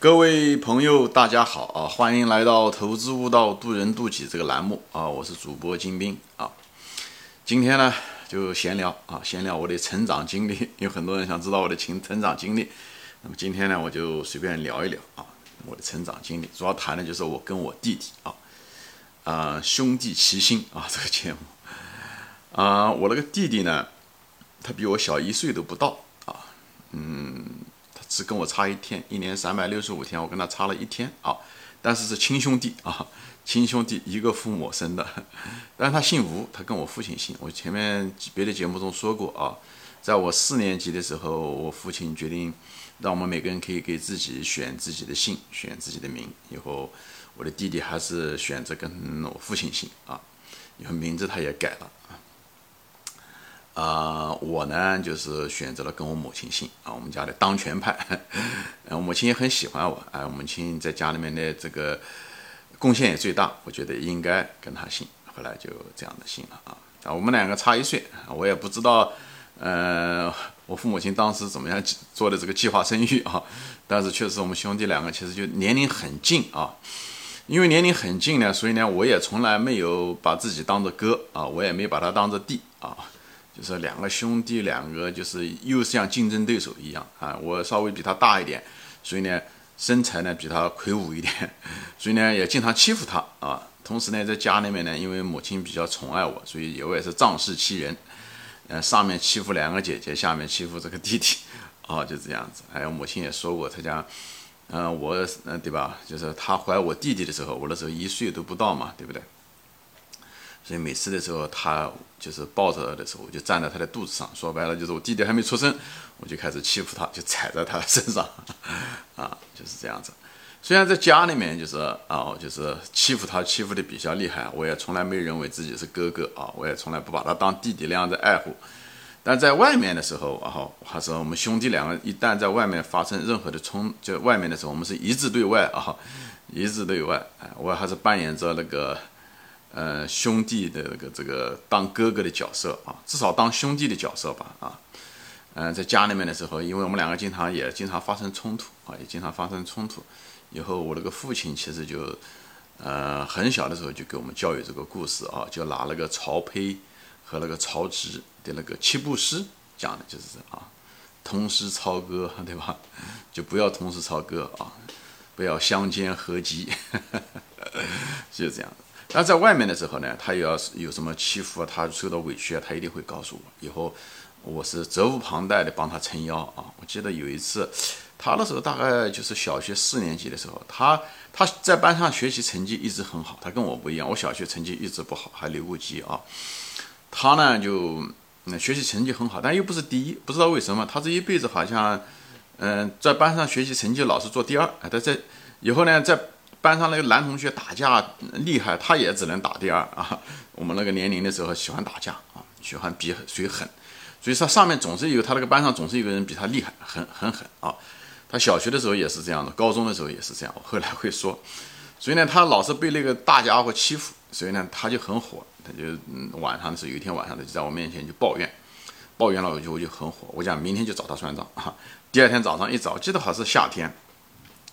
各位朋友，大家好啊！欢迎来到《投资悟道，渡人渡己》这个栏目啊！我是主播金兵啊。今天呢，就闲聊啊，闲聊我的成长经历。有很多人想知道我的成成长经历，那么今天呢，我就随便聊一聊啊，我的成长经历。主要谈的就是我跟我弟弟啊，啊兄弟齐心啊 这个节目啊。我那个弟弟呢，他比我小一岁都不到啊，嗯。只跟我差一天，一年三百六十五天，我跟他差了一天啊，但是是亲兄弟啊，亲兄弟一个父母生的，但是他姓吴，他跟我父亲姓。我前面别的节目中说过啊，在我四年级的时候，我父亲决定让我们每个人可以给自己选自己的姓，选自己的名。以后我的弟弟还是选择跟我父亲姓啊，以后名字他也改了。啊，啊我呢就是选择了跟我母亲姓啊，我们家的当权派，我母亲也很喜欢我，哎，我母亲在家里面的这个贡献也最大，我觉得应该跟她姓，后来就这样的姓了啊。啊，我们两个差一岁，我也不知道，呃，我父母亲当时怎么样做的这个计划生育啊，但是确实我们兄弟两个其实就年龄很近啊，因为年龄很近呢，所以呢，我也从来没有把自己当做哥啊，我也没把他当做弟啊。就是两个兄弟，两个就是又像竞争对手一样啊！我稍微比他大一点，所以呢，身材呢比他魁梧一点，所以呢也经常欺负他啊。同时呢，在家里面呢，因为母亲比较宠爱我，所以我也是仗势欺人，呃，上面欺负两个姐姐，下面欺负这个弟弟，啊，就这样子。还有母亲也说过，她讲，嗯，我，嗯，对吧？就是她怀我弟弟的时候，我那时候一岁都不到嘛，对不对？所以每次的时候，他就是抱着的时候，我就站在他的肚子上。说白了，就是我弟弟还没出生，我就开始欺负他，就踩在他身上，啊，就是这样子。虽然在家里面就是啊，就是欺负他，欺负的比较厉害，我也从来没认为自己是哥哥啊，我也从来不把他当弟弟那样的爱护。但在外面的时候，然后还是我们兄弟两个，一旦在外面发生任何的冲，就外面的时候，我们是一致对外啊，一致对外。哎，我还是扮演着那个。呃，兄弟的这个这个当哥哥的角色啊，至少当兄弟的角色吧啊。嗯，在家里面的时候，因为我们两个经常也经常发生冲突啊，也经常发生冲突。以后我那个父亲其实就，呃，很小的时候就给我们教育这个故事啊，就拿那个曹丕和那个曹植的那个七步诗讲的就是啊，同时操戈，对吧？就不要同时操戈啊，不要相煎何急，就是这样。那在外面的时候呢，他要是有什么欺负啊，他受到委屈啊，他一定会告诉我。以后我是责无旁贷的帮他撑腰啊。我记得有一次，他那时候大概就是小学四年级的时候，他他在班上学习成绩一直很好，他跟我不一样，我小学成绩一直不好，还留过级啊。他呢就学习成绩很好，但又不是第一，不知道为什么，他这一辈子好像嗯在班上学习成绩老是做第二啊。他在以后呢在。班上那个男同学打架厉害，他也只能打第二啊。我们那个年龄的时候喜欢打架啊，喜欢比谁狠，所以说上面总是有他那个班上总是有个人比他厉害，很很狠啊。他小学的时候也是这样的，高中的时候也是这样。我后来会说，所以呢，他老是被那个大家伙欺负，所以呢，他就很火，他就嗯晚上的时候有一天晚上他就在我面前就抱怨，抱怨了我就我就很火，我讲明天就找他算账啊。第二天早上一早，记得好像是夏天。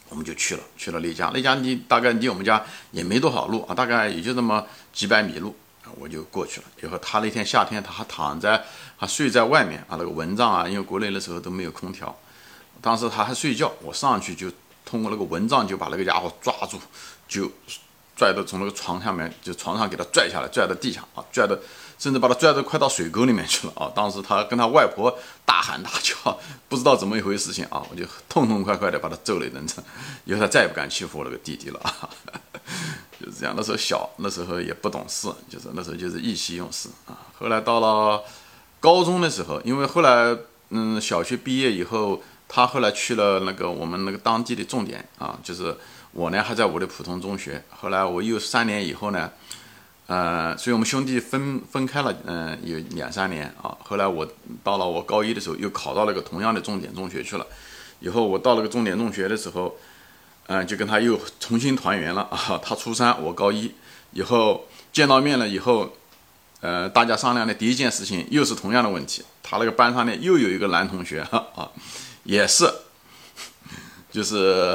我们就去了，去了丽江。丽江离大概离我们家也没多少路啊，大概也就那么几百米路啊我就过去了。以后他那天夏天他还躺在，还睡在外面啊，那个蚊帐啊，因为国内那时候都没有空调，当时他还睡觉，我上去就通过那个蚊帐就把那个家伙抓住，就拽到从那个床下面，就床上给他拽下来，拽到地下啊，拽到。甚至把他拽得快到水沟里面去了啊！当时他跟他外婆大喊大叫，不知道怎么一回事情啊！我就痛痛快快的把他揍了一顿，以后他再也不敢欺负我那个弟弟了啊！就是这样，那时候小，那时候也不懂事，就是那时候就是意气用事啊。后来到了高中的时候，因为后来嗯，小学毕业以后，他后来去了那个我们那个当地的重点啊，就是我呢还在我的普通中学。后来我又三年以后呢。呃，所以我们兄弟分分开了，嗯，有两三年啊。后来我到了我高一的时候，又考到那个同样的重点中学去了。以后我到了个重点中学的时候，嗯，就跟他又重新团圆了啊。他初三，我高一。以后见到面了以后，呃，大家商量的第一件事情又是同样的问题。他那个班上呢又有一个男同学啊，也是，就是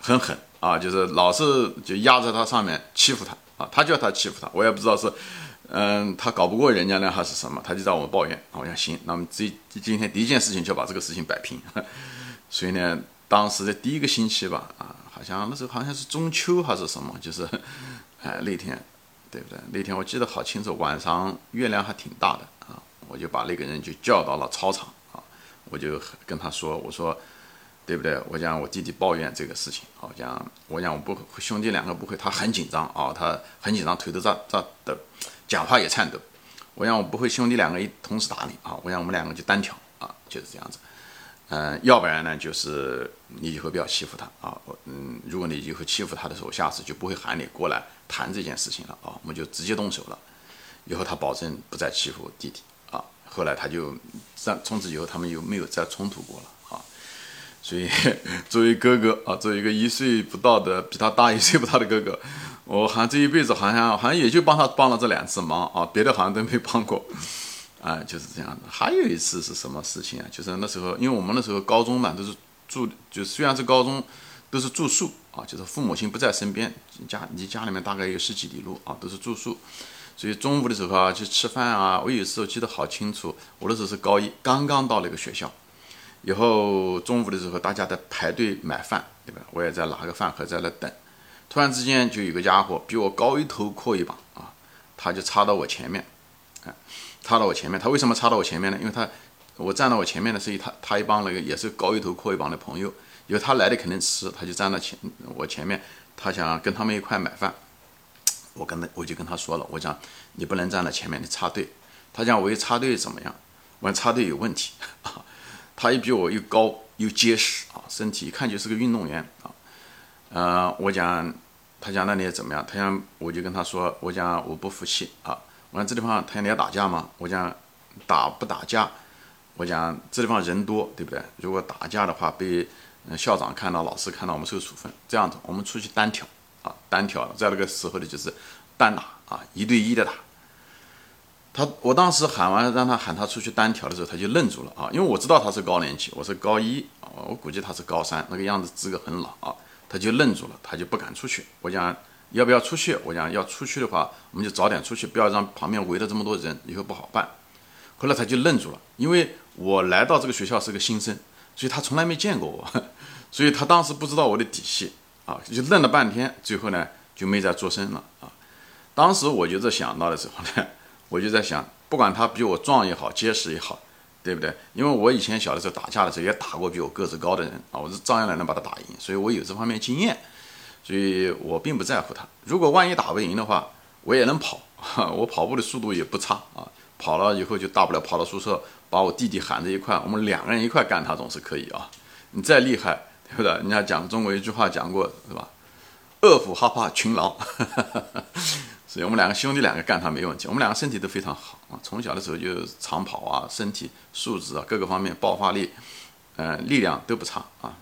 很很狠啊，就是老是就压在他上面欺负他啊，他叫他欺负他，我也不知道是，嗯，他搞不过人家呢还是什么，他就找我抱怨啊，我想行，那么这今天第一件事情就把这个事情摆平，所以呢，当时的第一个星期吧，啊，好像那时候好像是中秋还是什么，就是，哎那天，对不对？那天我记得好清楚，晚上月亮还挺大的啊，我就把那个人就叫到了操场啊，我就跟他说，我说。对不对？我讲我弟弟抱怨这个事情，好讲我讲我不会兄弟两个不会，他很紧张啊，他很紧张，腿都在在抖，讲话也颤抖。我讲我不会，兄弟两个一同时打你啊，我讲我们两个就单挑啊，就是这样子。嗯，要不然呢，就是你以后不要欺负他啊。嗯，如果你以后欺负他的时候，下次就不会喊你过来谈这件事情了啊，我们就直接动手了。以后他保证不再欺负弟弟啊。后来他就从从此以后，他们又没有再冲突过了。所以，作为哥哥啊，作为一个一岁不到的比他大一岁不到的哥哥，我好像这一辈子好像好像也就帮他帮了这两次忙啊，别的好像都没帮过，啊，就是这样的。还有一次是什么事情啊？就是那时候，因为我们那时候高中嘛，都是住，就虽然是高中，都是住宿啊，就是父母亲不在身边，家离家里面大概有十几里路啊，都是住宿，所以中午的时候啊，去吃饭啊，我有时候记得好清楚，我那时候是高一，刚刚到那个学校。以后中午的时候，大家在排队买饭，对吧？我也在拿个饭盒在那等。突然之间，就有个家伙比我高一头阔一膀啊，他就插到我前面，哎，插到我前面。他为什么插到我前面呢？因为他我站到我前面的是一，他他一帮那个也是高一头阔一膀的朋友，因为他来的肯定迟，他就站到前我前面，他想跟他们一块买饭。我跟他我就跟他说了，我讲你不能站到前面，你插队。他讲我一插队怎么样？我插队有问题啊。他也比我又高又结实啊，身体一看就是个运动员啊。呃，我讲，他讲那你怎么样？他讲，我就跟他说，我讲我不服气啊。我讲这地方他讲你要打架吗？我讲打不打架？我讲这地方人多，对不对？如果打架的话，被校长看到、老师看到，我们受处分。这样子，我们出去单挑啊，单挑，在那个时候呢，就是单打啊，一对一的打。他，我当时喊完让他喊他出去单挑的时候，他就愣住了啊，因为我知道他是高年级，我是高一啊，我估计他是高三，那个样子资格很老啊，他就愣住了，他就不敢出去。我讲要不要出去？我讲要出去的话，我们就早点出去，不要让旁边围着这么多人，以后不好办。后来他就愣住了，因为我来到这个学校是个新生，所以他从来没见过我，所以他当时不知道我的底细啊，就愣了半天，最后呢就没再做声了啊。当时我就在想到的时候呢。我就在想，不管他比我壮也好，结实也好，对不对？因为我以前小的时候打架的时候也打过比我个子高的人啊，我是照样能把他打赢，所以我有这方面经验，所以我并不在乎他。如果万一打不赢的话，我也能跑，我跑步的速度也不差啊。跑了以后就大不了跑到宿舍，把我弟弟喊在一块，我们两个人一块干他总是可以啊。你再厉害，对不对？人家讲中国一句话讲过是吧？饿虎哈怕群狼。所以我们两个兄弟两个干他没问题，我们两个身体都非常好啊，从小的时候就长跑啊，身体素质啊各个方面爆发力，呃力量都不差啊。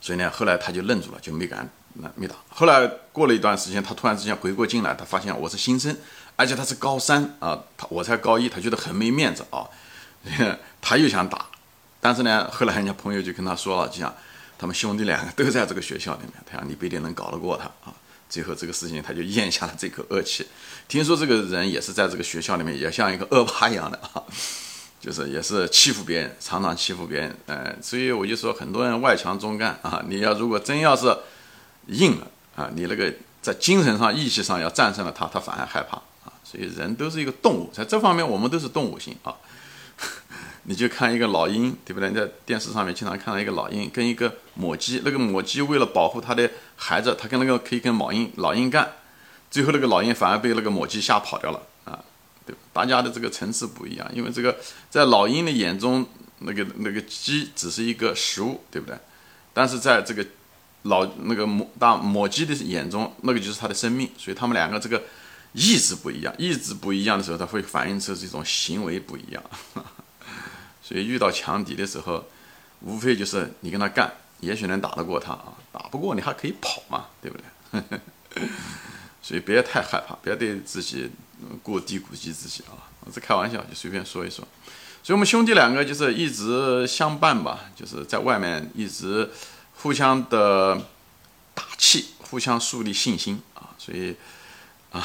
所以呢，后来他就愣住了，就没敢那没打。后来过了一段时间，他突然之间回过劲来，他发现我是新生，而且他是高三啊，他我才高一，他觉得很没面子啊，他又想打，但是呢，后来人家朋友就跟他说了，就讲他们兄弟两个都在这个学校里面，他讲你不一定能搞得过他啊。最后这个事情他就咽下了这口恶气。听说这个人也是在这个学校里面，也像一个恶霸一样的啊，就是也是欺负别人，常常欺负别人。嗯，所以我就说，很多人外强中干啊，你要如果真要是硬了啊，你那个在精神上、意气上要战胜了他，他反而害怕啊。所以人都是一个动物，在这方面我们都是动物性啊。你就看一个老鹰，对不对？你在电视上面经常看到一个老鹰跟一个母鸡，那个母鸡为了保护它的孩子，它跟那个可以跟老鹰老鹰干，最后那个老鹰反而被那个母鸡吓跑掉了啊！对，大家的这个层次不一样，因为这个在老鹰的眼中，那个那个鸡只是一个食物，对不对？但是在这个老那个母大母鸡的眼中，那个就是它的生命，所以他们两个这个意志不一样，意志不一样的时候，它会反映出这种行为不一样。所以遇到强敌的时候，无非就是你跟他干，也许能打得过他啊，打不过你还可以跑嘛，对不对？所以别太害怕，别对自己过低估计自己啊。我是开玩笑，就随便说一说。所以我们兄弟两个就是一直相伴吧，就是在外面一直互相的打气，互相树立信心啊，所以啊，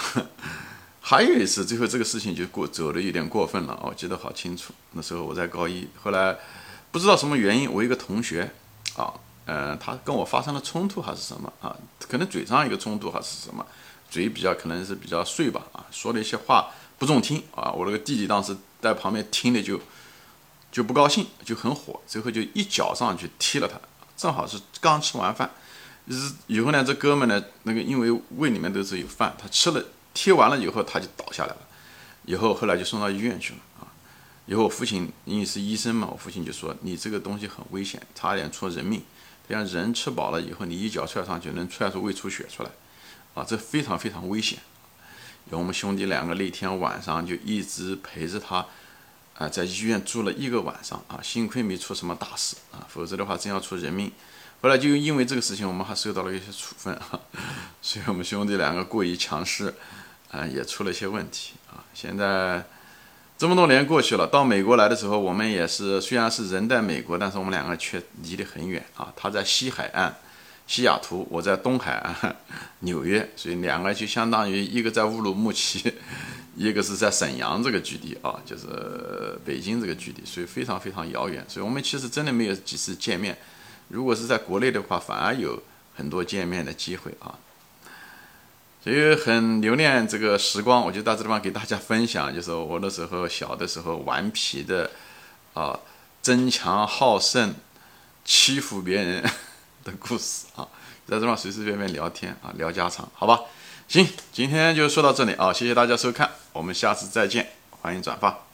还有一次，最后这个事情就过走的有点过分了我记得好清楚。那时候我在高一，后来不知道什么原因，我一个同学啊，嗯，他跟我发生了冲突还是什么啊？可能嘴上一个冲突还是什么，嘴比较可能是比较碎吧啊，说了一些话不中听啊。我那个弟弟当时在旁边听的就就不高兴，就很火，最后就一脚上去踢了他。正好是刚吃完饭，是以后呢，这哥们呢，那个因为胃里面都是有饭，他吃了贴完了以后，他就倒下来了，以后后来就送到医院去了啊。以后我父亲因为是医生嘛，我父亲就说你这个东西很危险，差点出人命。像人吃饱了以后，你一脚踹上去能踹出胃出血出来，啊，这非常非常危险。有我们兄弟两个那天晚上就一直陪着他。啊，在医院住了一个晚上啊，幸亏没出什么大事啊，否则的话真要出人命。后来就因为这个事情，我们还受到了一些处分哈，所以我们兄弟两个过于强势，啊，也出了一些问题啊。现在这么多年过去了，到美国来的时候，我们也是虽然是人在美国，但是我们两个却离得很远啊。他在西海岸西雅图，我在东海岸纽约，所以两个就相当于一个在乌鲁木齐。一个是在沈阳这个距离啊，就是北京这个距离，所以非常非常遥远。所以我们其实真的没有几次见面。如果是在国内的话，反而有很多见面的机会啊。所以很留恋这个时光，我就到这地方给大家分享，就是我那时候小的时候顽皮的啊，争强好胜、欺负别人的故事啊，在这方随随便便聊天啊，聊家常，好吧。行，今天就说到这里啊，谢谢大家收看，我们下次再见，欢迎转发。